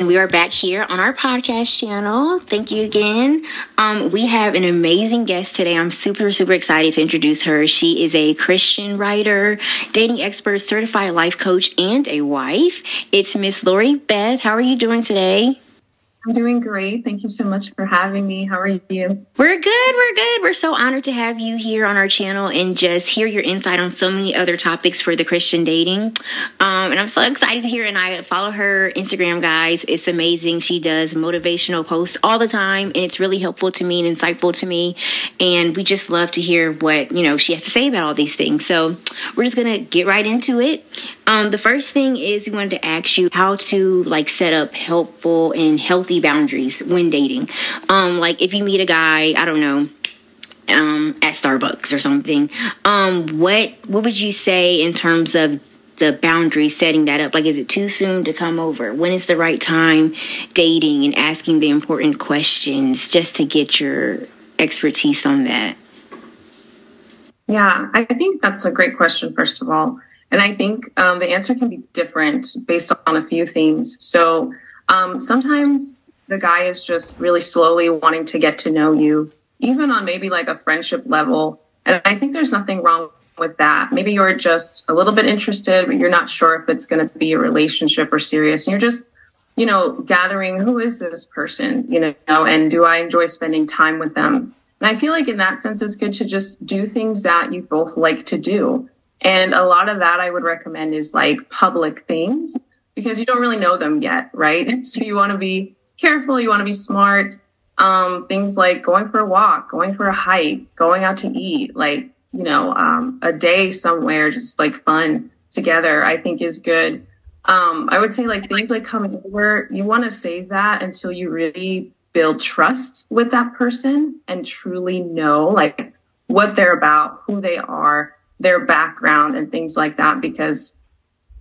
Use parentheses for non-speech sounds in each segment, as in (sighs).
We are back here on our podcast channel. Thank you again. Um, we have an amazing guest today. I'm super, super excited to introduce her. She is a Christian writer, dating expert, certified life coach, and a wife. It's Miss Lori Beth. How are you doing today? I'm doing great. Thank you so much for having me. How are you? We're good. We're good. We're so honored to have you here on our channel and just hear your insight on so many other topics for the Christian dating. Um, and I'm so excited to hear. And I follow her Instagram, guys. It's amazing. She does motivational posts all the time, and it's really helpful to me and insightful to me. And we just love to hear what you know she has to say about all these things. So we're just gonna get right into it. Um, the first thing is we wanted to ask you how to like set up helpful and healthy healthy boundaries when dating. Um, like if you meet a guy, I don't know, um, at Starbucks or something, um, what what would you say in terms of the boundary setting that up? Like, is it too soon to come over? When is the right time dating and asking the important questions just to get your expertise on that? Yeah, I think that's a great question, first of all. And I think um, the answer can be different based on a few things. So um, sometimes the guy is just really slowly wanting to get to know you, even on maybe like a friendship level. And I think there's nothing wrong with that. Maybe you're just a little bit interested, but you're not sure if it's going to be a relationship or serious. And you're just, you know, gathering who is this person, you know, and do I enjoy spending time with them? And I feel like in that sense, it's good to just do things that you both like to do. And a lot of that I would recommend is like public things because you don't really know them yet, right? (laughs) So you want to be careful. You want to be smart. Um, things like going for a walk, going for a hike, going out to eat, like, you know, um, a day somewhere, just like fun together, I think is good. Um, I would say like things like coming over, you want to save that until you really build trust with that person and truly know like what they're about, who they are, their background and things like that. Because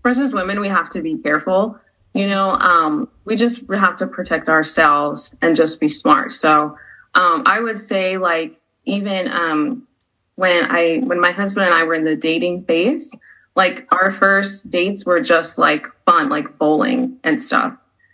for us as women, we have to be careful you know um, we just have to protect ourselves and just be smart. So um, i would say like even um, when i when my husband and i were in the dating phase like our first dates were just like fun like bowling and stuff.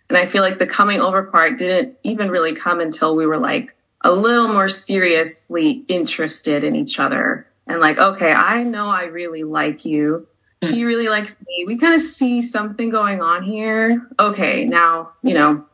And i feel like the coming over part didn't even really come until we were like a little more seriously interested in each other and like okay i know i really like you he really likes me. We kind of see something going on here. Okay, now, you know,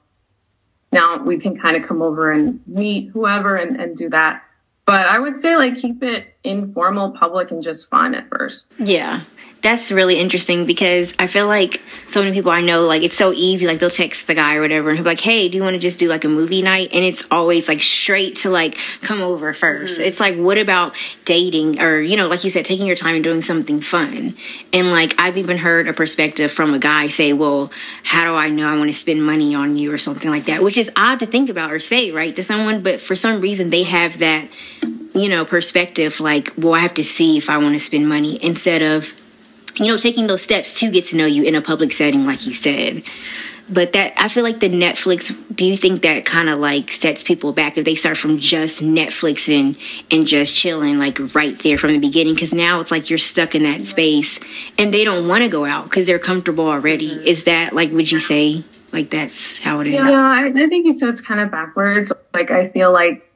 now we can kind of come over and meet whoever and, and do that. But I would say like keep it informal, public, and just fun at first. Yeah that's really interesting because I feel like so many people I know, like it's so easy. Like they'll text the guy or whatever, and he'll be like, "Hey, do you want to just do like a movie night?" And it's always like straight to like come over 1st mm-hmm. It's like, what about dating or you know, like you said, taking your time and doing something fun? And like I've even heard a perspective from a guy say, "Well, how do I know I want to spend money on you or something like that?" Which is odd to think about or say, right, to someone, but for some reason they have that you know perspective like, "Well, I have to see if I want to spend money," instead of you know, taking those steps to get to know you in a public setting, like you said. But that I feel like the Netflix. Do you think that kind of like sets people back if they start from just Netflixing and just chilling, like right there from the beginning? Because now it's like you're stuck in that space, and they don't want to go out because they're comfortable already. Mm-hmm. Is that like? Would you say like that's how it is? Yeah, I, I think you said it's kind of backwards. Like I feel like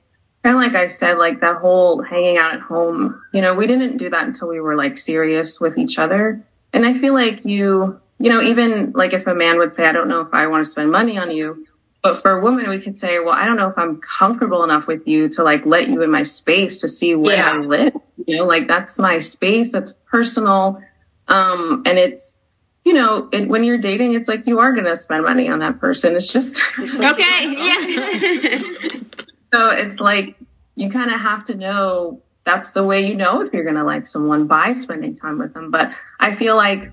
kind of like I said, like that whole hanging out at home, you know, we didn't do that until we were like serious with each other. And I feel like you, you know, even like if a man would say, I don't know if I want to spend money on you. But for a woman, we could say, well, I don't know if I'm comfortable enough with you to like let you in my space to see where yeah. I live. You know, like that's my space. That's personal. Um, and it's, you know, it, when you're dating, it's like you are going to spend money on that person. It's just okay. Yeah. (laughs) So it's like you kind of have to know that's the way you know if you're going to like someone by spending time with them. But I feel like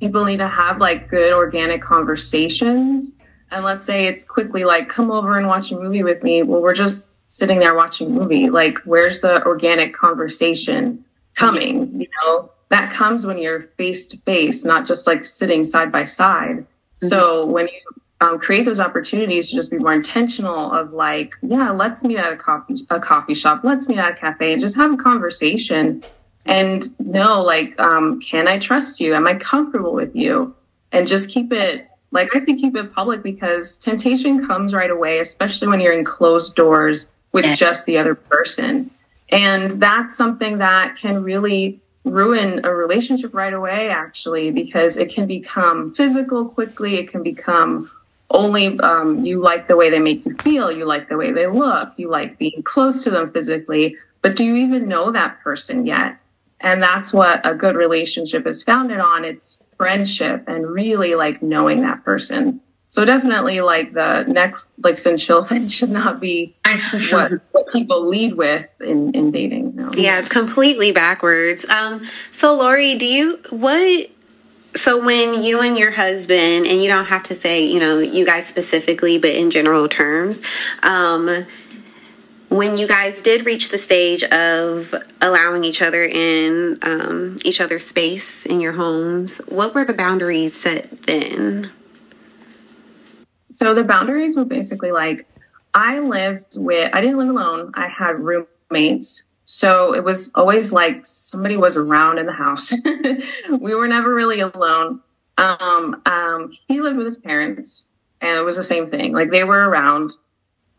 people need to have like good organic conversations. And let's say it's quickly like, come over and watch a movie with me. Well, we're just sitting there watching a movie. Like, where's the organic conversation coming? You know, that comes when you're face to face, not just like sitting side by side. Mm-hmm. So when you um, create those opportunities to just be more intentional of like, yeah, let's meet at a coffee a coffee shop, let's meet at a cafe, and just have a conversation and know like, um, can I trust you? Am I comfortable with you? And just keep it like I say, keep it public because temptation comes right away, especially when you're in closed doors with just the other person. And that's something that can really ruin a relationship right away, actually, because it can become physical quickly. It can become only um, you like the way they make you feel, you like the way they look, you like being close to them physically, but do you even know that person yet? And that's what a good relationship is founded on. It's friendship and really like knowing that person. So definitely like the Netflix and chill thing should not be what, what people lead with in, in dating. No. Yeah, it's completely backwards. Um, so Lori, do you, what, so when you and your husband, and you don't have to say, you know, you guys specifically, but in general terms, um, when you guys did reach the stage of allowing each other in um, each other's space in your homes, what were the boundaries set then? So the boundaries were basically like I lived with, I didn't live alone. I had roommates. So it was always like somebody was around in the house. (laughs) we were never really alone. Um, um, he lived with his parents and it was the same thing. Like they were around.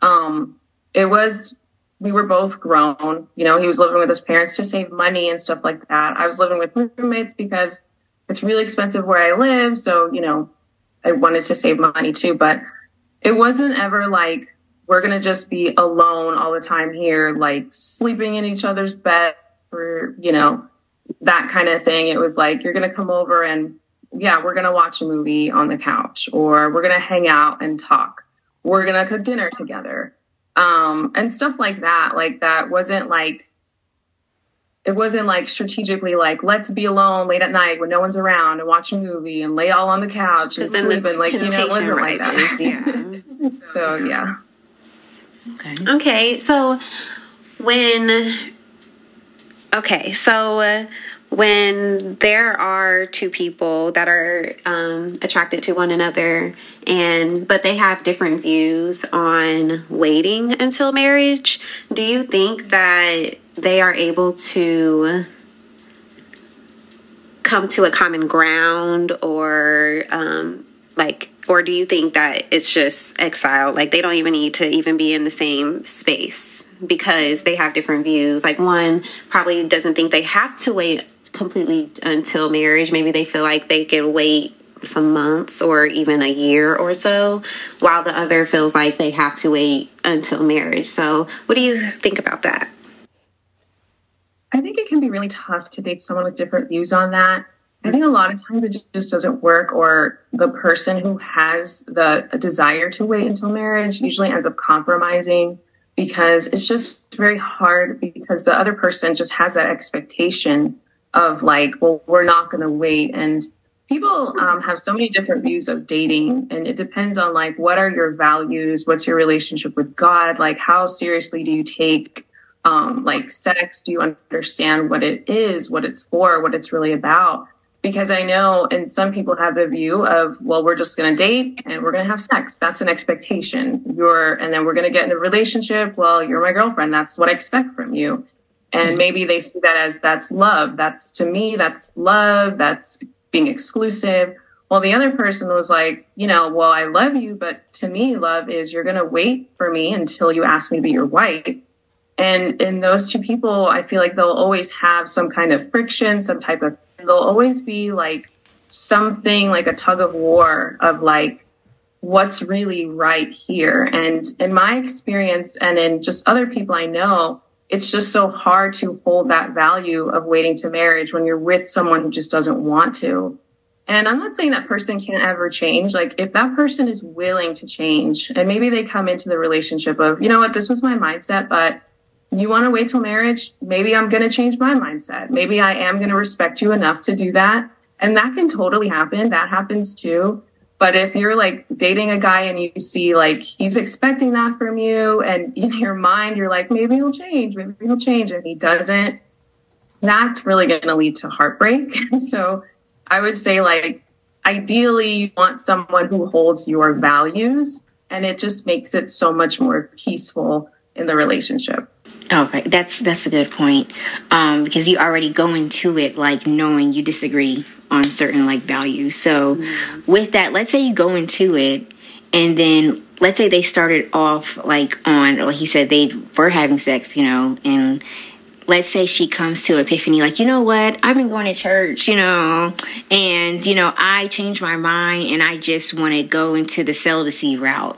Um, it was we were both grown. You know, he was living with his parents to save money and stuff like that. I was living with roommates because it's really expensive where I live. So, you know, I wanted to save money too. But it wasn't ever like we're going to just be alone all the time here, like sleeping in each other's bed or, you know, that kind of thing. It was like, you're going to come over and, yeah, we're going to watch a movie on the couch or we're going to hang out and talk. We're going to cook dinner together um, and stuff like that. Like that wasn't like it wasn't like strategically like let's be alone late at night when no one's around and watch a movie and lay all on the couch and sleep and like you know it wasn't rises, like that. Yeah. (laughs) so yeah. Okay. Okay. So when okay, so. Uh, when there are two people that are um, attracted to one another and but they have different views on waiting until marriage do you think that they are able to come to a common ground or um, like or do you think that it's just exile like they don't even need to even be in the same space because they have different views like one probably doesn't think they have to wait completely until marriage. Maybe they feel like they can wait some months or even a year or so, while the other feels like they have to wait until marriage. So, what do you think about that? I think it can be really tough to date someone with different views on that. I think a lot of times it just doesn't work, or the person who has the desire to wait until marriage usually ends up compromising because it's just very hard because the other person just has that expectation of like, well, we're not going to wait. And people um, have so many different views of dating, and it depends on like what are your values, what's your relationship with God, like how seriously do you take um, like sex? Do you understand what it is, what it's for, what it's really about? Because I know, and some people have the view of, well, we're just going to date and we're going to have sex. That's an expectation. You're, and then we're going to get in a relationship. Well, you're my girlfriend. That's what I expect from you and mm-hmm. maybe they see that as that's love that's to me that's love that's being exclusive well the other person was like you know well i love you but to me love is you're going to wait for me until you ask me to be your wife and in those two people i feel like they'll always have some kind of friction some type of they'll always be like something like a tug of war of like what's really right here and in my experience and in just other people i know it's just so hard to hold that value of waiting to marriage when you're with someone who just doesn't want to. And I'm not saying that person can't ever change. Like, if that person is willing to change, and maybe they come into the relationship of, you know what, this was my mindset, but you want to wait till marriage? Maybe I'm going to change my mindset. Maybe I am going to respect you enough to do that. And that can totally happen. That happens too. But if you're like dating a guy and you see like he's expecting that from you, and in your mind you're like, maybe he'll change, maybe he'll change, and he doesn't, that's really going to lead to heartbreak. (laughs) so I would say, like, ideally, you want someone who holds your values, and it just makes it so much more peaceful in the relationship. Oh, right. That's that's a good point. Um, because you already go into it like knowing you disagree on certain like values. So mm-hmm. with that, let's say you go into it and then let's say they started off like on like he said they were having sex, you know, and let's say she comes to epiphany like you know what i've been going to church you know and you know i changed my mind and i just want to go into the celibacy route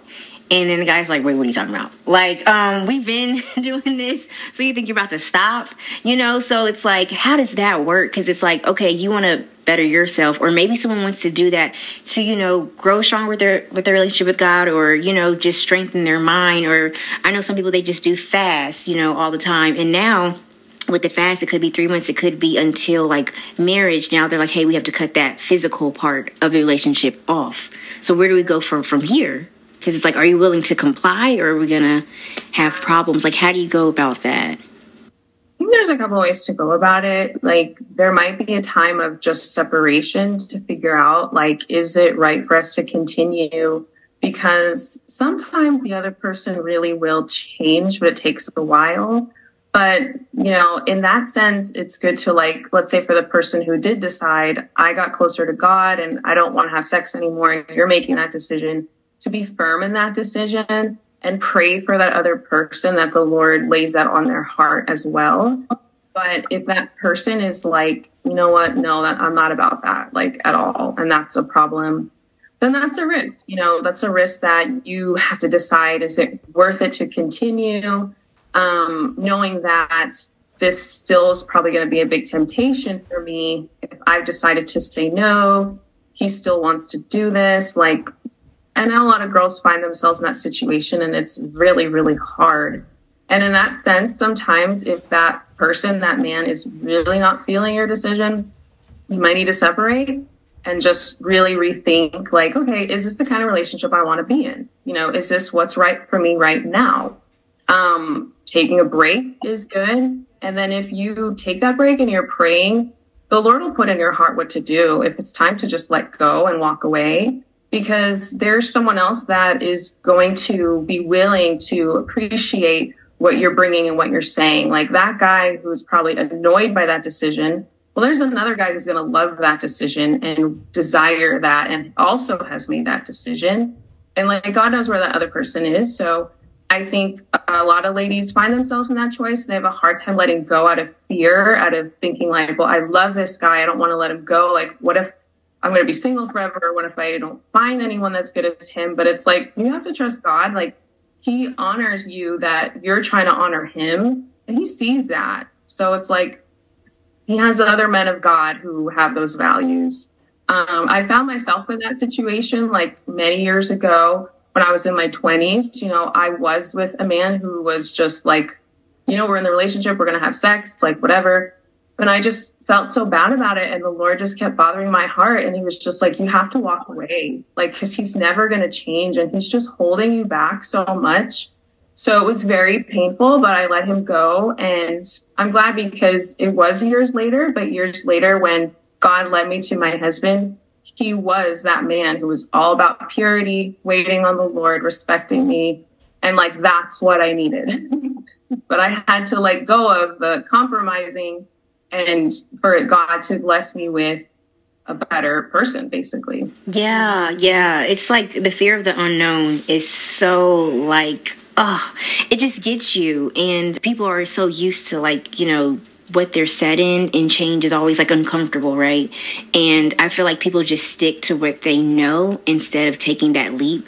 and then the guy's like, wait, what are you talking about? Like, um, we've been (laughs) doing this, so you think you're about to stop? You know, so it's like, how does that work? Because it's like, okay, you want to better yourself, or maybe someone wants to do that to, you know, grow strong with their with their relationship with God, or you know, just strengthen their mind. Or I know some people they just do fast, you know, all the time, and now with the fast, it could be three months, it could be until like marriage. Now they're like, hey, we have to cut that physical part of the relationship off. So where do we go from from here? Because it's like, are you willing to comply or are we to have problems? Like, how do you go about that? I think there's a couple ways to go about it. Like, there might be a time of just separation to figure out, like, is it right for us to continue? Because sometimes the other person really will change, but it takes a while. But, you know, in that sense, it's good to, like, let's say for the person who did decide, I got closer to God and I don't want to have sex anymore, and you're making that decision to be firm in that decision and pray for that other person that the Lord lays that on their heart as well. But if that person is like, you know what, no, that I'm not about that, like at all, and that's a problem, then that's a risk. You know, that's a risk that you have to decide is it worth it to continue? Um, knowing that this still is probably going to be a big temptation for me if I've decided to say no, he still wants to do this. Like, Know a lot of girls find themselves in that situation and it's really, really hard. And in that sense, sometimes if that person, that man is really not feeling your decision, you might need to separate and just really rethink like, okay, is this the kind of relationship I want to be in? You know, is this what's right for me right now? Um, taking a break is good. And then if you take that break and you're praying, the Lord will put in your heart what to do. If it's time to just let go and walk away, because there's someone else that is going to be willing to appreciate what you're bringing and what you're saying. Like that guy who's probably annoyed by that decision. Well, there's another guy who's going to love that decision and desire that and also has made that decision. And like God knows where that other person is. So I think a lot of ladies find themselves in that choice. and They have a hard time letting go out of fear, out of thinking like, well, I love this guy. I don't want to let him go. Like, what if I'm going to be single forever. What if I don't find anyone that's good as him? But it's like, you have to trust God. Like, he honors you that you're trying to honor him, and he sees that. So it's like, he has other men of God who have those values. Um, I found myself in that situation like many years ago when I was in my 20s. You know, I was with a man who was just like, you know, we're in the relationship, we're going to have sex, like whatever. And I just felt so bad about it. And the Lord just kept bothering my heart. And he was just like, you have to walk away, like, because he's never going to change. And he's just holding you back so much. So it was very painful, but I let him go. And I'm glad because it was years later, but years later, when God led me to my husband, he was that man who was all about purity, waiting on the Lord, respecting me. And like, that's what I needed. (laughs) but I had to let go of the compromising and for God to bless me with a better person basically. Yeah yeah. It's like the fear of the unknown is so like oh it just gets you. And people are so used to like you know what they're set in and change is always like uncomfortable right? And i feel like people just stick to what they know instead of taking that leap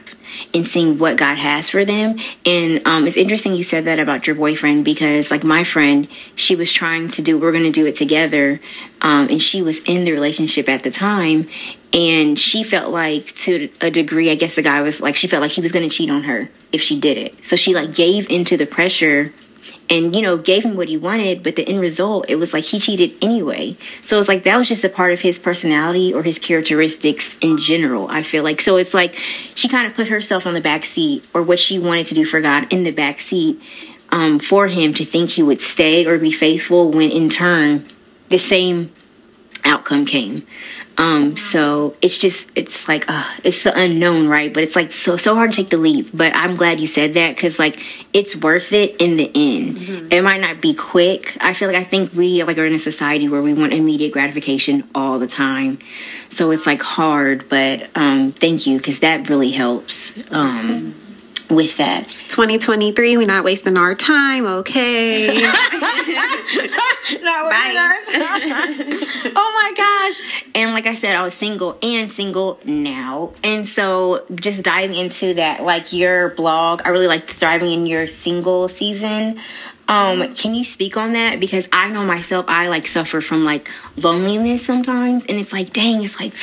and seeing what God has for them. And um, it's interesting you said that about your boyfriend because, like, my friend, she was trying to do, we're going to do it together. Um, and she was in the relationship at the time. And she felt like, to a degree, I guess the guy was like, she felt like he was going to cheat on her if she did it. So she, like, gave into the pressure and you know gave him what he wanted but the end result it was like he cheated anyway. So it's like that was just a part of his personality or his characteristics in general i feel like. So it's like she kind of put herself on the back seat or what she wanted to do for god in the back seat um, for him to think he would stay or be faithful when in turn the same outcome came. Um, so it's just it's like uh, it's the unknown, right? But it's like so so hard to take the leap. But I'm glad you said that because like it's worth it in the end. Mm-hmm. It might not be quick. I feel like I think we like are in a society where we want immediate gratification all the time. So it's like hard, but um, thank you because that really helps. Um, with that. 2023, we're not wasting our time, okay? (laughs) not wasting our time. (laughs) oh my gosh. And like I said, I was single and single now. And so just diving into that, like your blog, I really like thriving in your single season. Um, can you speak on that? Because I know myself, I like suffer from like loneliness sometimes, and it's like, dang, it's like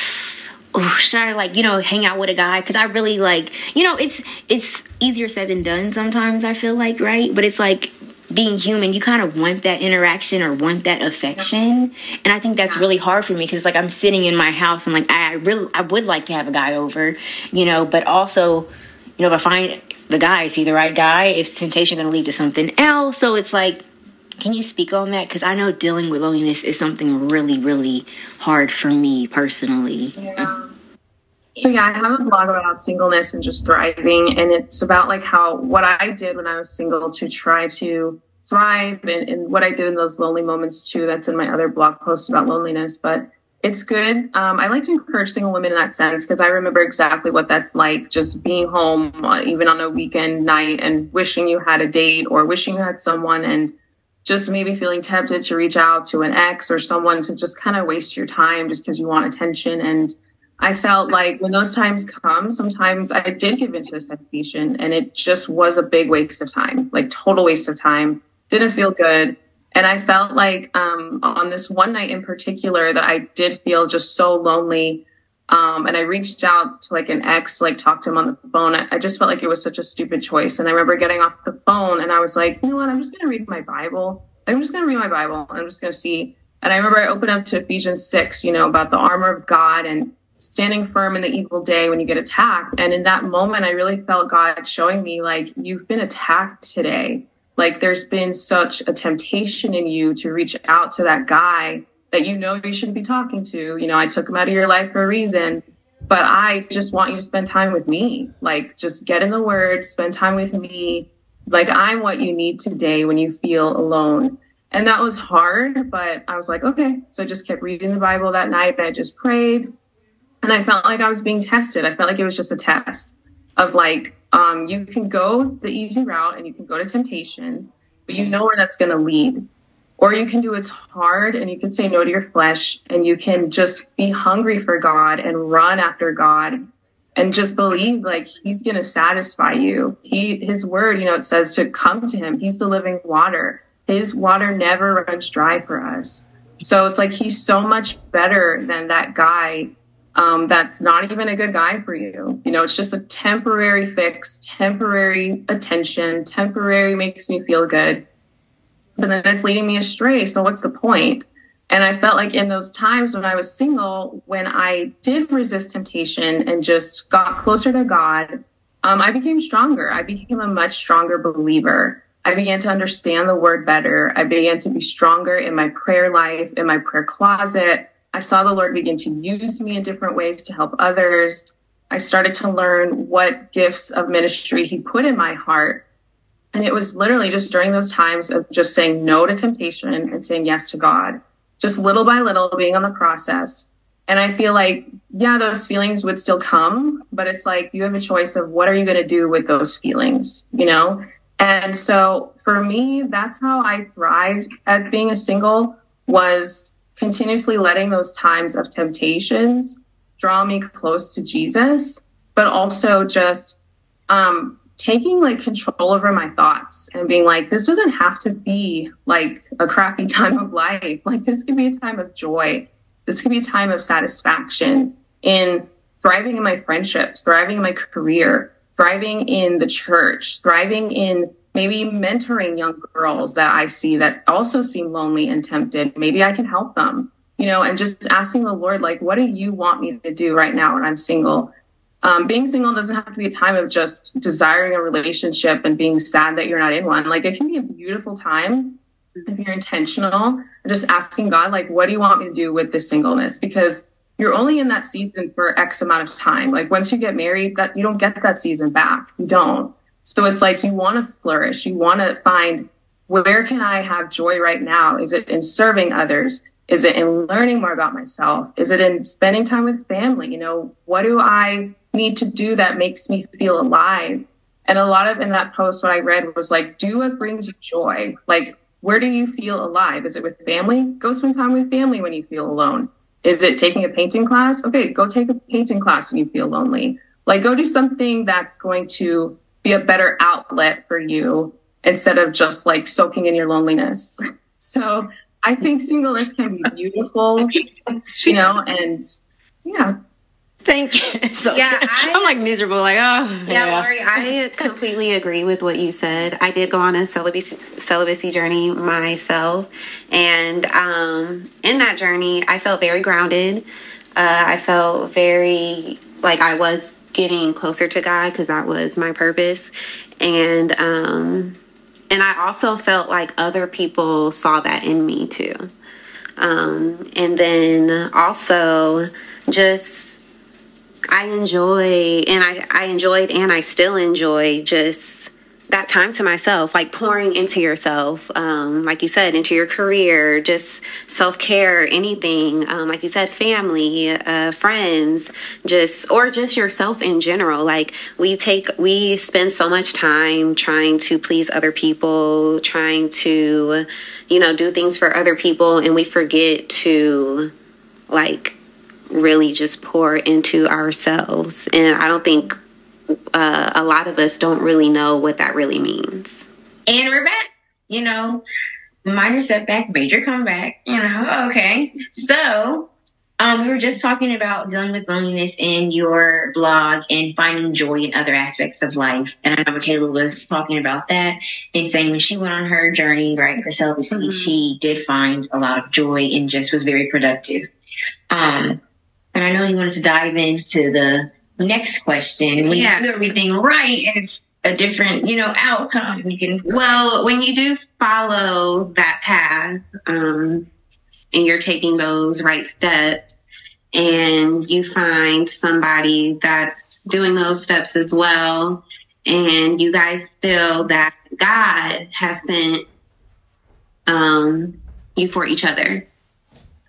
oh, should I like you know hang out with a guy? Because I really like you know it's it's easier said than done sometimes. I feel like right, but it's like being human, you kind of want that interaction or want that affection, and I think that's really hard for me because like I'm sitting in my house and like I really I would like to have a guy over, you know, but also you know if I find the guy, is he the right guy? If temptation going to lead to something else, so it's like can you speak on that? Because I know dealing with loneliness is something really, really hard for me personally. Yeah. So yeah, I have a blog about singleness and just thriving, and it's about like how what I did when I was single to try to thrive, and, and what I did in those lonely moments too. That's in my other blog post about loneliness, but it's good. Um, I like to encourage single women in that sense because I remember exactly what that's like just being home, uh, even on a weekend night, and wishing you had a date or wishing you had someone, and just maybe feeling tempted to reach out to an ex or someone to just kind of waste your time just because you want attention. And I felt like when those times come, sometimes I did give into the temptation and it just was a big waste of time, like total waste of time. Didn't feel good. And I felt like um, on this one night in particular that I did feel just so lonely um, and I reached out to like an ex, like talked to him on the phone. I, I, just felt like it was such a stupid choice. And I remember getting off the phone and I was like, you know what? I'm just going to read my Bible. I'm just going to read my Bible. I'm just going to see. And I remember I opened up to Ephesians 6, you know, about the armor of God and standing firm in the evil day when you get attacked. And in that moment, I really felt God showing me, like, you've been attacked today. Like, there's been such a temptation in you to reach out to that guy that you know you shouldn't be talking to. You know, I took him out of your life for a reason, but I just want you to spend time with me. Like, just get in the word, spend time with me. Like, I'm what you need today when you feel alone. And that was hard, but I was like, okay. So I just kept reading the Bible that night and I just prayed. And I felt like I was being tested. I felt like it was just a test of like, um, you can go the easy route and you can go to temptation, but you know where that's going to lead. Or you can do it's hard and you can say no to your flesh and you can just be hungry for God and run after God and just believe like he's going to satisfy you. He his word, you know, it says to come to him. He's the living water. His water never runs dry for us. So it's like he's so much better than that guy um, that's not even a good guy for you. You know, it's just a temporary fix, temporary attention, temporary makes me feel good but then it's leading me astray. So what's the point? And I felt like in those times when I was single, when I did resist temptation and just got closer to God, um, I became stronger. I became a much stronger believer. I began to understand the word better. I began to be stronger in my prayer life, in my prayer closet. I saw the Lord begin to use me in different ways to help others. I started to learn what gifts of ministry He put in my heart and it was literally just during those times of just saying no to temptation and saying yes to God, just little by little being on the process. And I feel like, yeah, those feelings would still come, but it's like you have a choice of what are you going to do with those feelings, you know? And so for me, that's how I thrived at being a single was continuously letting those times of temptations draw me close to Jesus, but also just um, taking like control over my thoughts and being like, this doesn't have to be like a crappy (laughs) time of life. Like, this could be a time of joy. This could be a time of satisfaction in thriving in my friendships, thriving in my career, thriving in the church, thriving in maybe mentoring young girls that I see that also seem lonely and tempted. Maybe I can help them, you know, and just asking the Lord, like, what do you want me to do right now when I'm single? Um, being single doesn't have to be a time of just desiring a relationship and being sad that you're not in one. Like it can be a beautiful time if you're intentional, just asking God, like, what do you want me to do with this singleness? Because you're only in that season for X amount of time. Like once you get married, that you don't get that season back. You don't. So it's like you want to flourish. You want to find where can I have joy right now? Is it in serving others? Is it in learning more about myself? Is it in spending time with family? You know, what do I need to do that makes me feel alive? And a lot of in that post, what I read was like, do what brings you joy. Like, where do you feel alive? Is it with family? Go spend time with family when you feel alone. Is it taking a painting class? Okay, go take a painting class when you feel lonely. Like, go do something that's going to be a better outlet for you instead of just like soaking in your loneliness. (laughs) So I think singleness can be beautiful, (laughs) you know, and yeah. Thank you. (laughs) So, yeah, (laughs) I, am like miserable. Like, oh, yeah, yeah. Lori, I (laughs) completely agree with what you said. I did go on a celibacy, celibacy journey myself, and um, in that journey, I felt very grounded. Uh, I felt very like I was getting closer to God because that was my purpose, and um, and I also felt like other people saw that in me too. Um, and then also just I enjoy and I, I enjoyed and I still enjoy just that time to myself, like pouring into yourself, um, like you said, into your career, just self care, anything, um, like you said, family, uh, friends, just, or just yourself in general. Like we take, we spend so much time trying to please other people, trying to, you know, do things for other people, and we forget to, like, really just pour into ourselves. And I don't think uh, a lot of us don't really know what that really means. And we're back. You know, minor setback, major comeback. You know, okay. So, um, we were just talking about dealing with loneliness in your blog and finding joy in other aspects of life. And I know Michaela was talking about that and saying when she went on her journey, right, for celibacy, mm-hmm. she did find a lot of joy and just was very productive. Um, and I know you wanted to dive into the next question. When yeah. you do everything right, it's a different, you know, outcome. You can well, when you do follow that path, um, and you're taking those right steps, and you find somebody that's doing those steps as well, and you guys feel that God has sent um, you for each other.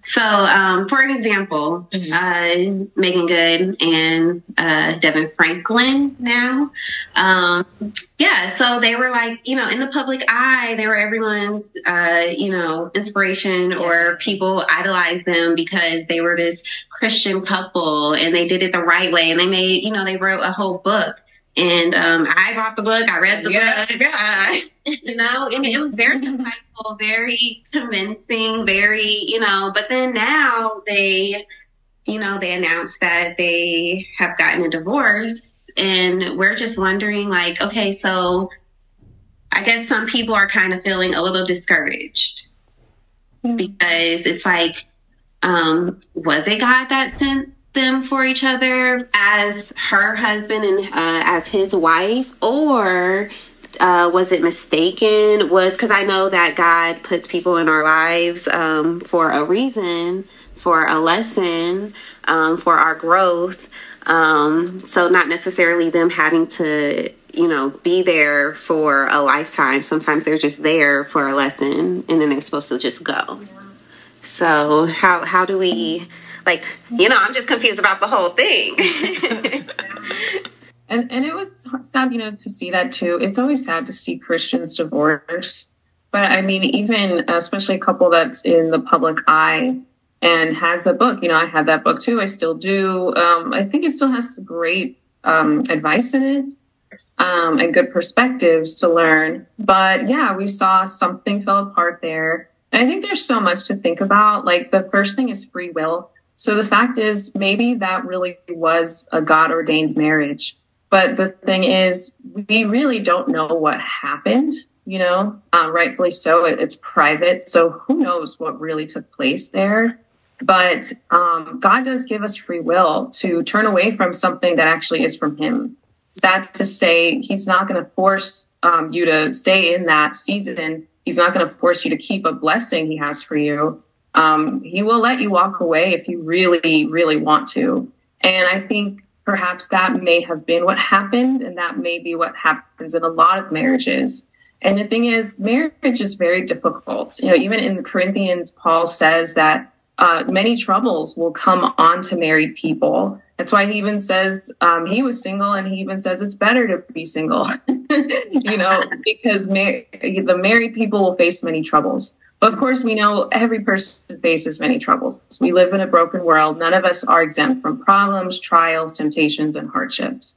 So, um, for an example, mm-hmm. uh, Meagan Good and uh, DeVon Franklin now. Um, yeah, so they were like, you know, in the public eye, they were everyone's, uh, you know, inspiration or people idolized them because they were this Christian couple and they did it the right way. And they made, you know, they wrote a whole book. And um, I bought the book, I read the yeah. book. Uh, (laughs) you know, it was very insightful, very convincing, very, you know, but then now they, you know, they announced that they have gotten a divorce and we're just wondering like, okay, so I guess some people are kind of feeling a little discouraged mm-hmm. because it's like, um, was it God that sent them for each other as her husband and uh, as his wife, or uh, was it mistaken? Was because I know that God puts people in our lives um, for a reason, for a lesson, um, for our growth. Um, so not necessarily them having to, you know, be there for a lifetime. Sometimes they're just there for a lesson, and then they're supposed to just go. So how how do we? Like, you know, I'm just confused about the whole thing. (laughs) and and it was sad, you know, to see that too. It's always sad to see Christians divorce, but I mean, even especially a couple that's in the public eye and has a book. You know, I had that book too. I still do. Um, I think it still has great um, advice in it. Um, and good perspectives to learn. But yeah, we saw something fell apart there. And I think there's so much to think about. Like the first thing is free will. So the fact is, maybe that really was a God ordained marriage. But the thing is, we really don't know what happened, you know, um, rightfully so. It, it's private. So who knows what really took place there. But um, God does give us free will to turn away from something that actually is from Him. Is that to say He's not going to force um, you to stay in that season He's not going to force you to keep a blessing he has for you. Um, he will let you walk away if you really, really want to. And I think perhaps that may have been what happened, and that may be what happens in a lot of marriages. And the thing is, marriage is very difficult. You know, even in the Corinthians, Paul says that uh, many troubles will come on to married people. That's why he even says um, he was single, and he even says it's better to be single. (laughs) you know, because mar- the married people will face many troubles. Of course, we know every person faces many troubles. We live in a broken world. None of us are exempt from problems, trials, temptations, and hardships.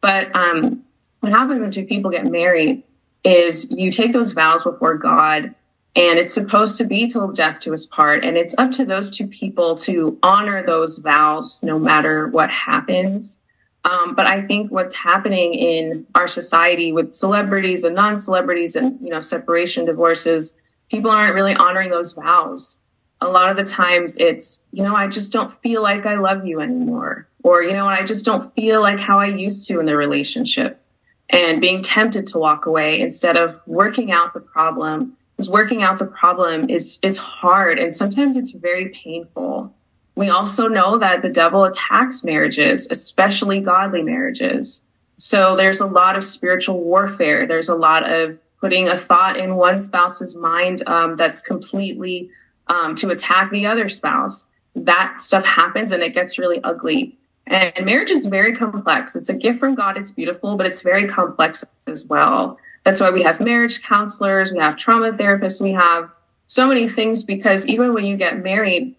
But um, what happens when two people get married is you take those vows before God, and it's supposed to be till death to us part. And it's up to those two people to honor those vows no matter what happens. Um, but I think what's happening in our society with celebrities and non-celebrities and you know separation divorces people aren't really honoring those vows. A lot of the times it's, you know, I just don't feel like I love you anymore. Or, you know, I just don't feel like how I used to in the relationship. And being tempted to walk away instead of working out the problem. Because working out the problem is is hard and sometimes it's very painful. We also know that the devil attacks marriages, especially godly marriages. So there's a lot of spiritual warfare. There's a lot of putting a thought in one spouse's mind um, that's completely um, to attack the other spouse. That stuff happens and it gets really ugly. And marriage is very complex. It's a gift from God. It's beautiful, but it's very complex as well. That's why we have marriage counselors, we have trauma therapists, we have so many things because even when you get married,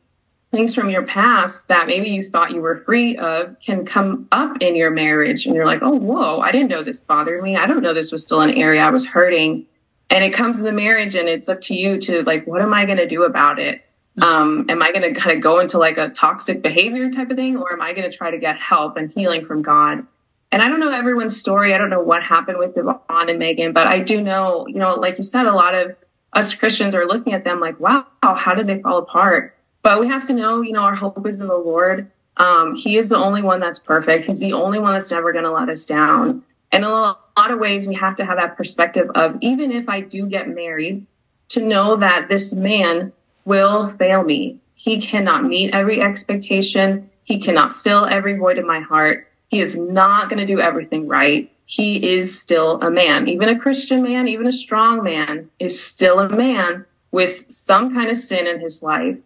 things from your past that maybe you thought you were free of can come up in your marriage and you're like oh whoa i didn't know this bothered me. I don't know this was still an area i was hurting. And it comes in the marriage and it's up to you to like what am i going to do about it? Um, am i going to kind of go into like a toxic behavior type of thing or am i going to try to get help and healing from god? And i don't know everyone's story. I don't know what happened with devon and megan but i do know you know like you said a lot of us christians are looking at them like wow how did they fall apart but we have to know, you know, our hope is in the Lord. Um, he is the only one that's perfect. He's the only one that's never going to let us down. And in a lot of ways, we have to have that perspective of even if I do get married, to know that this man will fail me. He cannot meet every expectation. He cannot fill every void in my heart. He is not going to do everything right. He is still a man. Even a Christian man, even a strong man is still a man with some kind of sin in his life.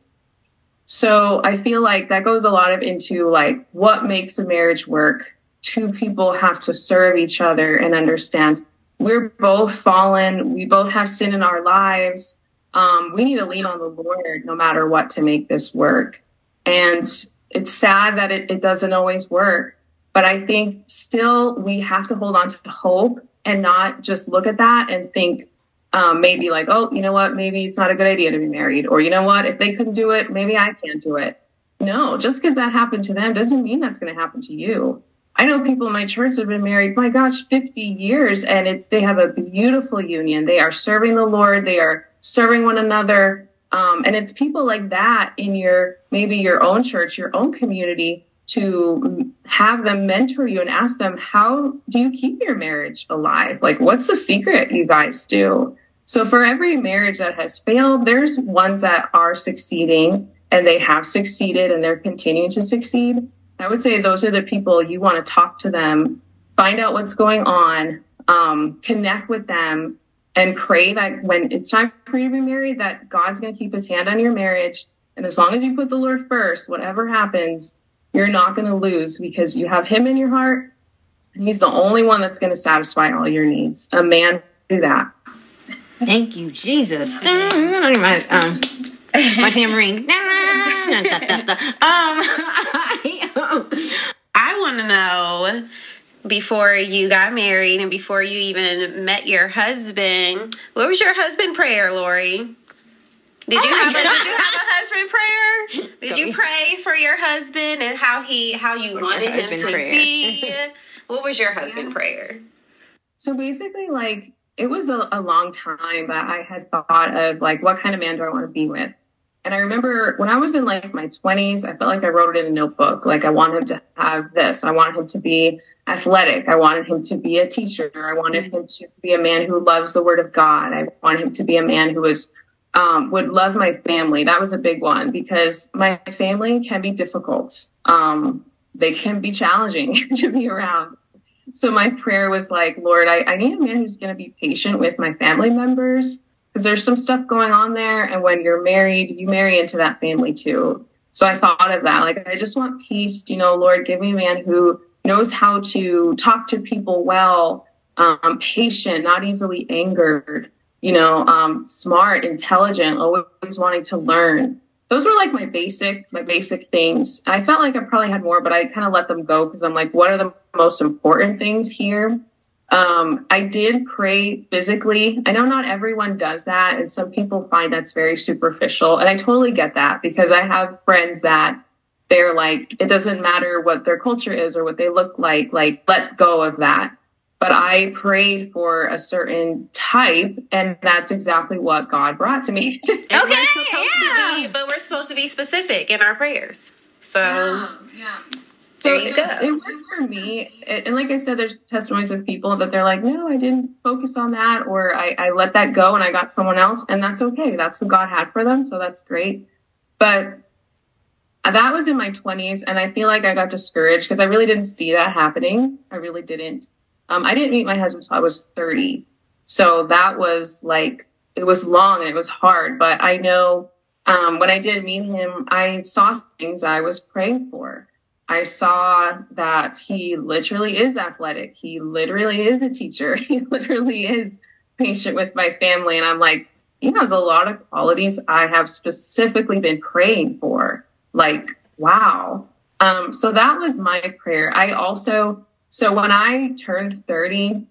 So I feel like that goes a lot of into like what makes a marriage work. Two people have to serve each other and understand we're both fallen. We both have sin in our lives. Um, we need to lean on the Lord no matter what to make this work. And it's sad that it, it doesn't always work. But I think still we have to hold on to hope and not just look at that and think, um, maybe like, oh, you know what? Maybe it's not a good idea to be married. Or, you know what? If they couldn't do it, maybe I can't do it. No, just because that happened to them doesn't mean that's going to happen to you. I know people in my church have been married, my gosh, 50 years, and it's they have a beautiful union. They are serving the Lord, they are serving one another. Um, and it's people like that in your maybe your own church, your own community to have them mentor you and ask them, how do you keep your marriage alive? Like, what's the secret you guys do? So for every marriage that has failed, there's ones that are succeeding and they have succeeded and they're continuing to succeed. I would say those are the people you want to talk to them, find out what's going on, um, connect with them, and pray that when it's time for you to be married, that God's going to keep His hand on your marriage. And as long as you put the Lord first, whatever happens, you're not going to lose because you have Him in your heart. And he's the only one that's going to satisfy all your needs. A man do that. Thank you, Jesus. my, (laughs) um, my tambourine. (laughs) um, (laughs) I want to know before you got married and before you even met your husband, what was your husband prayer, Lori? Did you, oh have a, did you have a husband prayer? Did you pray for your husband and how he how you wanted him to prayer. be? What was your husband prayer? So basically, like it was a, a long time that I had thought of like, what kind of man do I want to be with? And I remember when I was in like my 20s, I felt like I wrote it in a notebook. Like, I want him to have this. I want him to be athletic. I wanted him to be a teacher. I wanted him to be a man who loves the word of God. I wanted him to be a man who was um, would love my family. That was a big one because my family can be difficult. Um, they can be challenging (laughs) to be around. So my prayer was like, Lord, I, I need a man who's going to be patient with my family members because there's some stuff going on there. And when you're married, you marry into that family too. So I thought of that. Like, I just want peace. You know, Lord, give me a man who knows how to talk to people well, um, patient, not easily angered, you know, um, smart, intelligent, always wanting to learn. Those were like my basic, my basic things. I felt like I probably had more, but I kind of let them go because I'm like, what are the most important things here? Um, I did pray physically. I know not everyone does that, and some people find that's very superficial. And I totally get that because I have friends that they're like, it doesn't matter what their culture is or what they look like, like, let go of that. But I prayed for a certain type, and that's exactly what God brought to me. (laughs) okay, yeah. Be, but we're supposed to be specific in our prayers. So, yeah. yeah. So there you it, go. It worked for me. And like I said, there's testimonies of people that they're like, no, I didn't focus on that, or I, I let that go and I got someone else. And that's okay. That's who God had for them. So that's great. But that was in my 20s. And I feel like I got discouraged because I really didn't see that happening. I really didn't. Um, I didn't meet my husband until I was 30. So that was like, it was long and it was hard. But I know um, when I did meet him, I saw things I was praying for. I saw that he literally is athletic. He literally is a teacher. (laughs) He literally is patient with my family. And I'm like, he has a lot of qualities I have specifically been praying for. Like, wow. Um, so that was my prayer. I also, so when I turned 30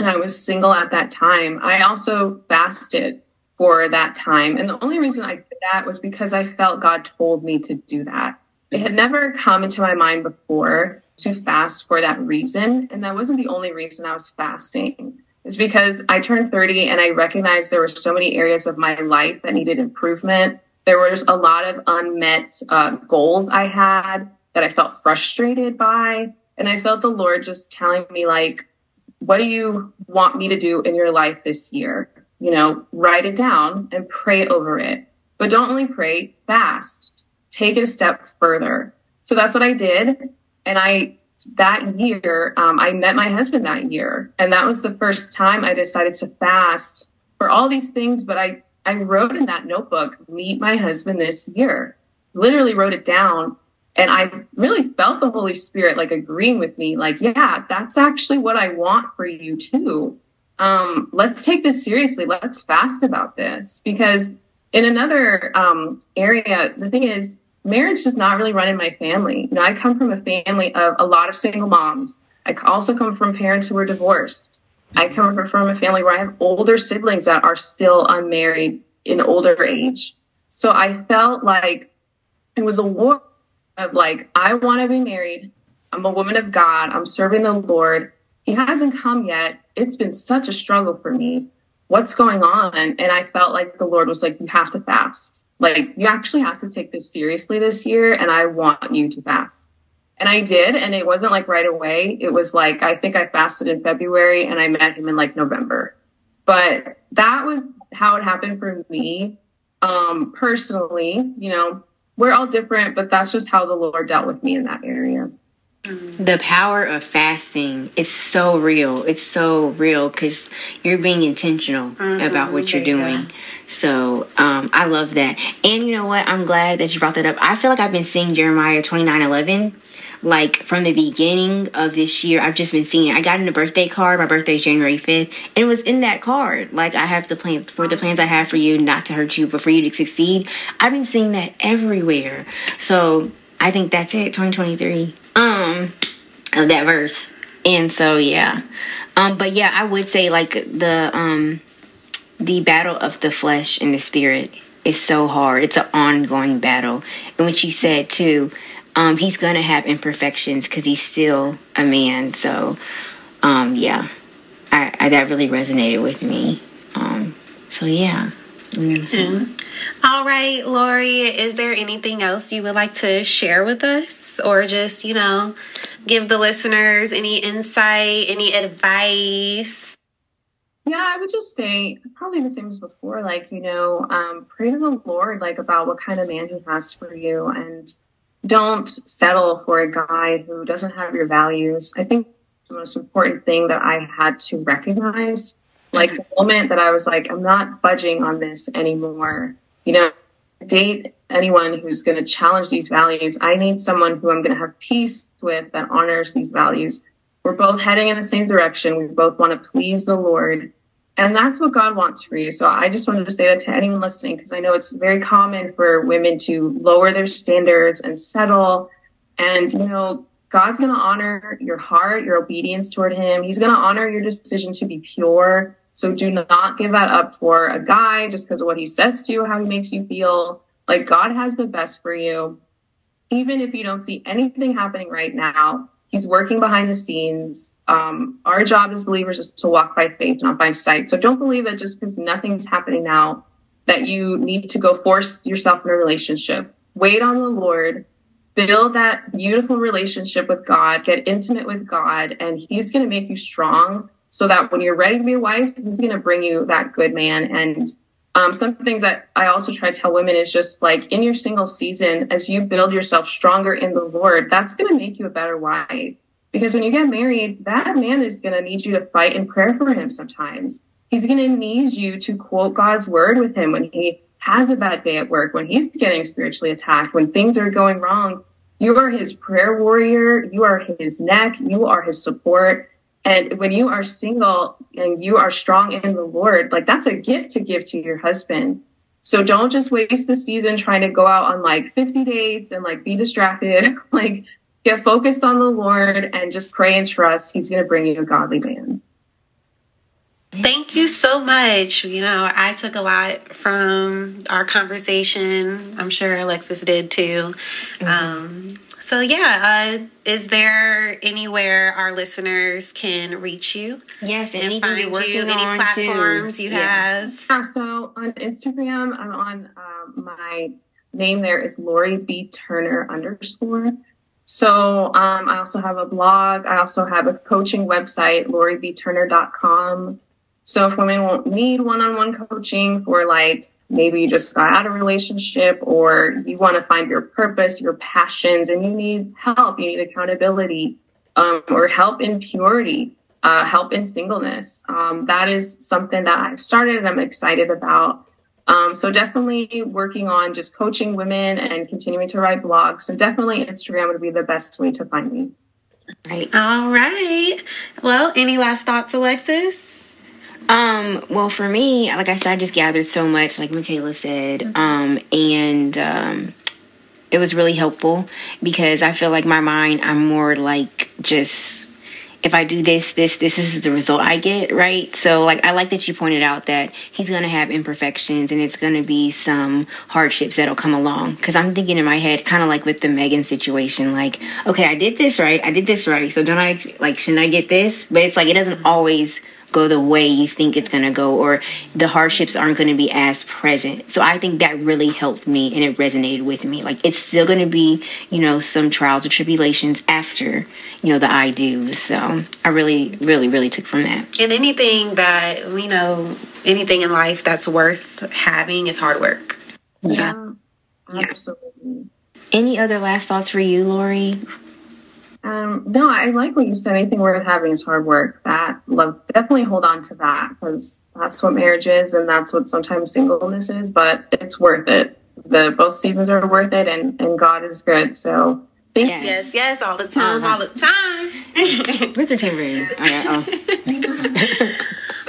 and I was single at that time, I also fasted for that time. And the only reason I did that was because I felt God told me to do that. It had never come into my mind before to fast for that reason. And that wasn't the only reason I was fasting. It's because I turned 30 and I recognized there were so many areas of my life that needed improvement. There was a lot of unmet uh, goals I had that I felt frustrated by. And I felt the Lord just telling me, like, what do you want me to do in your life this year? You know, write it down and pray over it. But don't only pray, fast take it a step further. So that's what I did. And I, that year, um, I met my husband that year. And that was the first time I decided to fast for all these things. But I, I wrote in that notebook, meet my husband this year. Literally wrote it down. And I really felt the Holy Spirit like agreeing with me, like, yeah, that's actually what I want for you too. Um, let's take this seriously. Let's fast about this because in another um, area, the thing is, marriage does not really run in my family. You know, I come from a family of a lot of single moms. I also come from parents who were divorced. I come from a family where I have older siblings that are still unmarried in older age. So I felt like it was a war of like, I want to be married. I'm a woman of God. I'm serving the Lord. He hasn't come yet. It's been such a struggle for me. What's going on? And I felt like the Lord was like, you have to fast. Like, you actually have to take this seriously this year, and I want you to fast. And I did, and it wasn't like right away. It was like, I think I fasted in February and I met him in like November. But that was how it happened for me. Um, personally, you know, we're all different, but that's just how the Lord dealt with me in that area. The power of fasting is so real. It's so real because you're being intentional mm-hmm. about what you're doing. So um, I love that. And you know what? I'm glad that you brought that up. I feel like I've been seeing Jeremiah 29 11 like from the beginning of this year i've just been seeing it. I got in a birthday card. My birthday is january 5th and it was in that card. Like i have the plan for the plans i have for you not to hurt you but for you to succeed. I've been seeing that everywhere. So i think that's it 2023 um of that verse. And so yeah. Um but yeah i would say like the um the battle of the flesh and the spirit is so hard. It's an ongoing battle. And what she said too um he's gonna have imperfections because he's still a man so um yeah I, I that really resonated with me um so yeah mm-hmm. all right lori is there anything else you would like to share with us or just, you know, give the listeners any insight, any advice? Yeah, I would just say probably the same as before. Like, you know, um, pray to the Lord, like about what kind of man He has for you, and don't settle for a guy who doesn't have your values. I think the most important thing that I had to recognize, like the moment that I was like, I'm not budging on this anymore. You know, date anyone who's going to challenge these values. I need someone who I'm going to have peace with that honors these values. We're both heading in the same direction. We both want to please the Lord. And that's what God wants for you. So I just wanted to say that to anyone listening, because I know it's very common for women to lower their standards and settle. And, you know, God's going to honor your heart, your obedience toward Him. He's going to honor your decision to be pure. So do not give that up for a guy just because of what he says to you, how he makes you feel. Like God has the best for you. Even if you don't see anything happening right now, He's working behind the scenes. Um, our job as believers is to walk by faith, not by sight. So don't believe that just because nothing's happening now, that you need to go force yourself in a relationship. Wait on the Lord, build that beautiful relationship with God, get intimate with God, and He's going to make you strong so that when you're ready to be a wife, He's going to bring you that good man. And um, some things that I also try to tell women is just like in your single season, as you build yourself stronger in the Lord, that's going to make you a better wife. Because when you get married, that man is going to need you to fight in prayer for him sometimes. He's going to need you to quote God's word with him when he has a bad day at work, when he's getting spiritually attacked, when things are going wrong. You are his prayer warrior. You are his neck. You are his support. And when you are single and you are strong in the Lord, like that's a gift to give to your husband. So don't just waste the season trying to go out on like 50 dates and like be distracted. (laughs) like get focused on the Lord and just pray and trust He's going to bring you a godly man. Thank you so much. You know, I took a lot from our conversation. I'm sure Alexis did too. Mm-hmm. Um, so, yeah, uh, is there anywhere our listeners can reach you? Yes, and find you're you, any platforms too. you Yeah. have? Yeah, so on Instagram, I'm on um, my name there is Lori B Turner underscore. So um, I also have a blog. I also have a coaching website, lori b loribturner.com. So if women won't need one-on-one coaching for like maybe you just got out of a relationship or you want to find your purpose, your passions, and you need help, you need accountability, um, or help in purity, uh, help in singleness. Um, that is something that I've started and I'm excited about. Um, so definitely working on just coaching women and continuing to write blogs. So definitely Instagram would be the best way to find me. Right. All right. Well, any last thoughts, Alexis? Um, well, for me, like I said, I just gathered so much, like Michaela said, um, and um, it was really helpful because I feel like my mind, I'm more like just if I do this, this, this is the result I get, right? So, like, I like that you pointed out that he's gonna have imperfections and it's gonna be some hardships that'll come along. Because I'm thinking in my head, kind of like with the Megan situation, like, okay, I did this right, I did this right, so don't I like shouldn't I get this? But it's like it doesn't always go the way you think it's going to go or the hardships aren't going to be as present. So I think that really helped me and it resonated with me. Like it's still going to be, you know, some trials or tribulations after, you know, the I do. So I really, really, really took from that. And anything that, you know, anything in life that's worth having is hard work. Yeah, absolutely. Any other last thoughts for you, Lori? Um, no, I like what you said. Anything worth having is hard work. That love definitely hold on to that because that's what marriage is, and that's what sometimes singleness is. But it's worth it. The both seasons are worth it, and and God is good. So thank Yes. Yes, yes, all the time, Uh-huh. all the time. (laughs) Where's the tambourine? Oh, oh.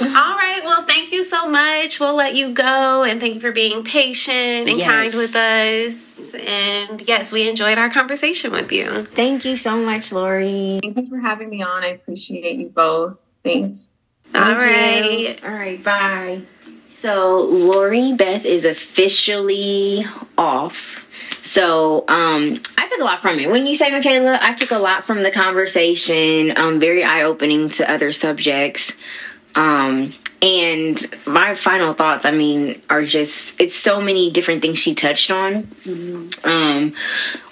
(laughs) all right, well, thank you so much. We'll let you go, and thank you for being patient and Yes. kind with us. And yes, we enjoyed our conversation with you. Thank you so much, Lori. Thank you for having me on. I appreciate you both. Thanks. All Thank right. you. All right. Bye. So Lori Beth is officially off. So um, I took a lot from it. When you say Michaela, I took a lot from the conversation. Um, very eye opening to other subjects. Um, and my final thoughts, I mean, are just it's so many different things she touched on. Um,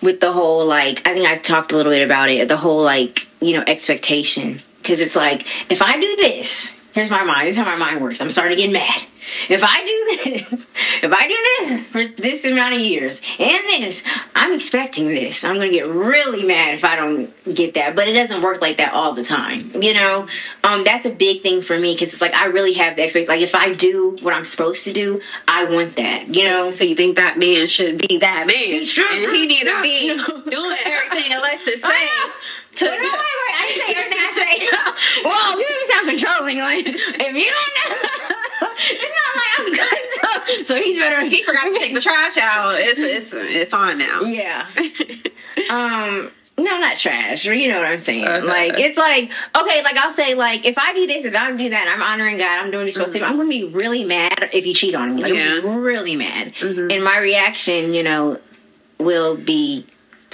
with the whole like, I think I talked a little bit about it. The whole like, you know, expectation because it's like if I do this, here's my mind. This is how my mind works. I'm starting to get mad. If I do this, (laughs) if I do this for this amount of years and this, I'm expecting this. I'm gonna get really mad if I don't get that. But it doesn't work like that all the time. You know, um, that's a big thing for me because it's like I really have the expect. Like if I do what I'm supposed to do, I want that. You know. So you think that man should be that man? He's and he need to be (laughs) doing everything Alexis say. (laughs) (laughs) To No, wait, wait, I say everything I say. (laughs) well, you sound controlling. Like, if you don't know, (laughs) it's not like I'm good enough. So he's better. he forgot to take the trash out. It's it's it's on now. Yeah. Um. No, not trash. You know what I'm saying? Okay. Like it's like okay, like I'll say like if I do this, if I do that, I'm honoring God. I'm doing what you're supposed to. I'm gonna be really mad if you cheat on me. Like, I'm Yeah. really mad, and my reaction, you know, will be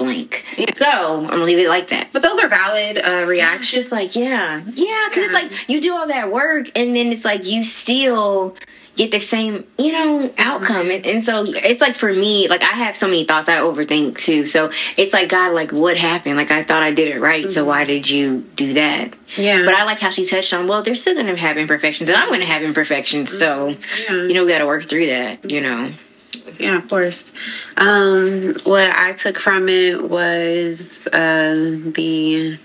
blank. So I'm gonna leave it like that. But those are valid uh, It's reactions. just like, yeah, yeah, because it's like you do all that work and then it's like you still get the same, you know, outcome. And, and so it's like for me, like I have so many thoughts I overthink too. So it's like, God, like what happened? Like I thought I did it right. So why did you do that? Yeah. But I like how she touched on, well, they're still to have imperfections and I'm to have imperfections. So, Yeah. you know, we got to work through that, you know. Yeah, of course. Um, what I took from it was uh, the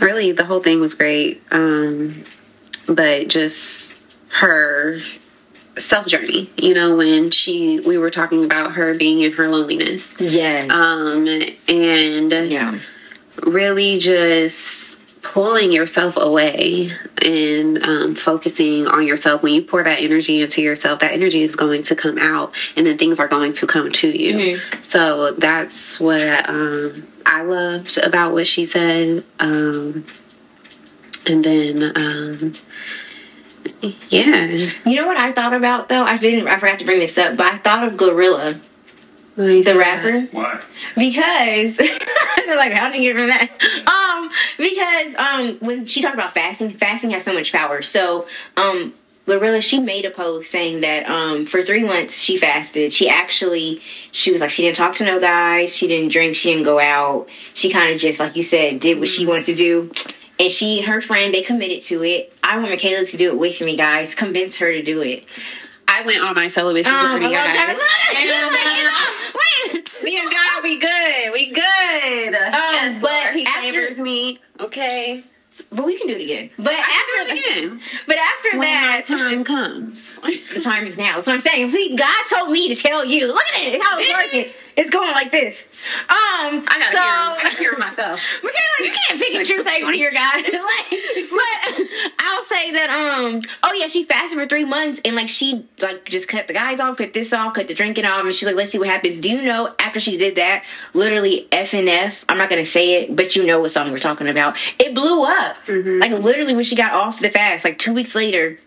really the whole thing was great, um, but just her self journey. You know, when she we were talking about her being in her loneliness, Yes. um, and yeah. really just pulling yourself away and um, focusing on yourself when you pour that energy into yourself that energy is going to come out and then things are going to come to you so that's what um, i loved about what she said um, and then um, yeah You know what I thought about though? I didn't, I forgot to bring this up, but I thought of Glorilla, the rapper. Why? because (laughs) they're like, how did you get from that? Um, because um, when she talked about fasting, fasting has so much power. So, um, Glorilla, she made a post saying that um, for three months she fasted. She actually, she was like, she didn't talk to no guys, she didn't drink, she didn't go out. She kind of just, like you said, did what she wanted to do. And she and her friend, they committed to it. I want Michaela to do it with me, guys. Convince her to do it. I went on my celibacy Um, journey a long time- guys. Look, look, wait. Me and God, we good. We good. yes, but Lord, He after- favors me. Okay. But we can do it again. But I after can do it again. But after When that, time comes. (laughs) the time is now. That's what I'm saying. See, God told me to tell you. Look at it, how it's working. (laughs) It's going like this. Um, I gotta so, hear. I gotta hear myself. (laughs) Michaela, you can't pick and choose how you want to hear God. (laughs) like, but I'll say that um, oh yeah, she fasted for three months and like she like just cut the guys off, cut this off, cut the drinking off, and she's like, let's see what happens. Do you know after she did that, literally F and F, I'm not gonna say it, but you know what song we're talking about. It blew up. Like literally when she got off the fast, like two weeks later.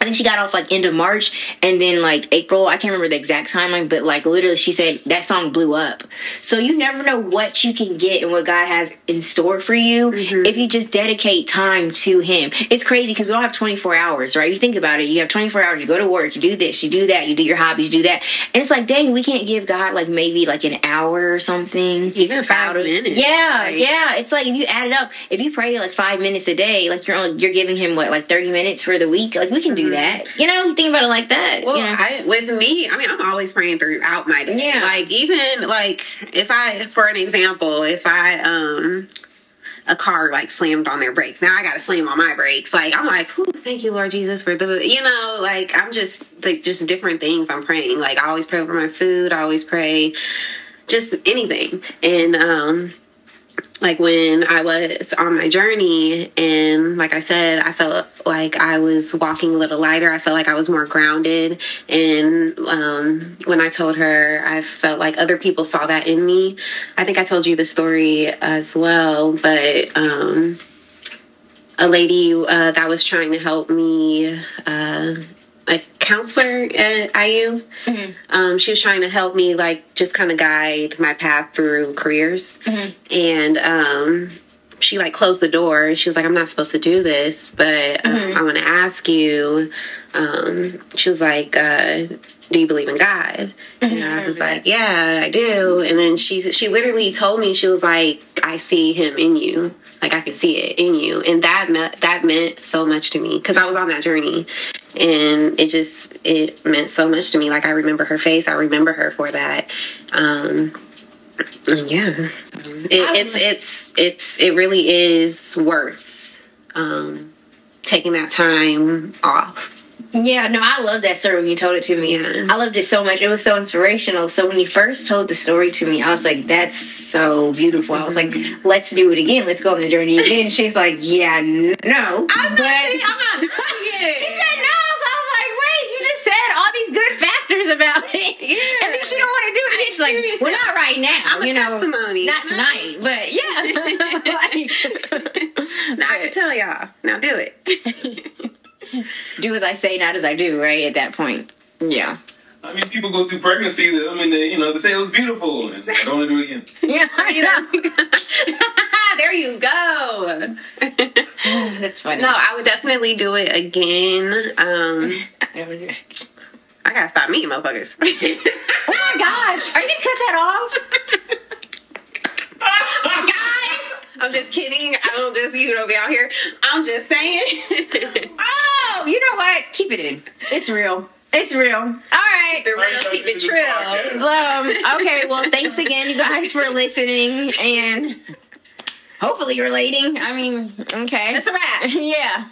I think she got off like end of March and then like April. I can't remember the exact timeline, but like literally she said that song blew up. So you never know what you can get and what God has in store for you mm-hmm. if you just dedicate time to Him. It's crazy because we all have 24 hours, right? You think about it. You have 24 hours. You go to work, you do this, you do that, you do your hobbies, you do that. And it's like, dang, we can't give God like maybe like an hour or something. Even five of- minutes. Yeah, Like- yeah. It's like if you add it up, if you pray like five minutes a day, like you're on, you're giving him what like thirty minutes for the week. Like we can do that. You know, think about it like that. Well, you know? I, with me, I mean, I'm always praying throughout my day. Yeah. Like even like if I, for an example, if I um a car like slammed on their brakes, now I got to slam on my brakes. Like I'm like, thank you, Lord Jesus, for the you know, like I'm just like just different things I'm praying. Like I always pray over my food. I always pray just anything, and um like when I was on my journey and like I said, I felt like I was walking a little lighter. I felt like I was more grounded. And um, when I told her, I felt like other people saw that in me. I think I told you the story as well, but um, a lady uh, that was trying to help me. Uh, a counselor at IU. Um, she was trying to help me, like, just kind of guide my path through careers. And um, she like closed the door. She was like, I'm not supposed to do this, but um, Mm-hmm. I want to ask you. Um, she was like, uh, do you believe in God? And I was like, yeah, I do. And then she she literally told me she was like, I see him in you. Like I could see it in you, and that meant that meant so much to me because I was on that journey, and it just it meant so much to me. Like I remember her face, I remember her for that. Um, and yeah, it, it's it's it's it really is worth um, taking that time off. Yeah, no, I love that story when you told it to me. I loved it so much. It was so inspirational. So when you first told the story to me, I was like, that's so beautiful. I was like, mm-hmm. let's do it again. Let's go on the journey again. She's like, yeah, n- no. I'm not, But- I'm not doing it. (laughs) She said no. So I was like, wait, you just said all these good factors about it. Yeah. And then she don't want to do it again. She's like, experienced well, not right now. I'm you know, testimony. Not tonight, but yeah. (laughs) (laughs) like, now I can tell y'all. Now do it. (laughs) do as I say, not as I do, right? At that point. Yeah. I mean, people go through pregnancy. I mean, they, you know, they say it was beautiful, and I don't want to do it again. (laughs) Yeah, You know? (laughs) there you go. (sighs) That's funny. No, I would definitely do it again. Um, I gotta stop meeting motherfuckers. Oh my gosh, are you gonna cut that off? Guys, I'm just kidding. I don't just you know be out here. I'm just saying. Oh, you know what? Keep it in. It's real. It's real. All right. Keep it real, keep it true. Um, okay, well, thanks again, you guys, for listening and hopefully relating. I mean, okay. That's a wrap. (laughs) yeah.